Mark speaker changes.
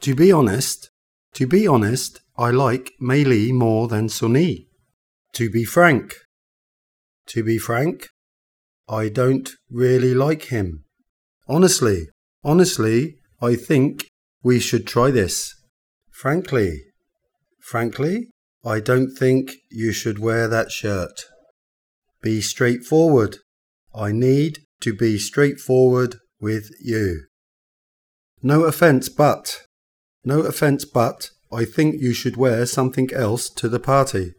Speaker 1: To be honest, to be honest, I like Mei Li more than Sunny. To be frank, to be frank, I don't really like him. Honestly, honestly, I think we should try this. Frankly, frankly, I don't think you should wear that shirt. Be straightforward. I need to be straightforward with you. No offence, but, no offence, but I think you should wear something else to the party.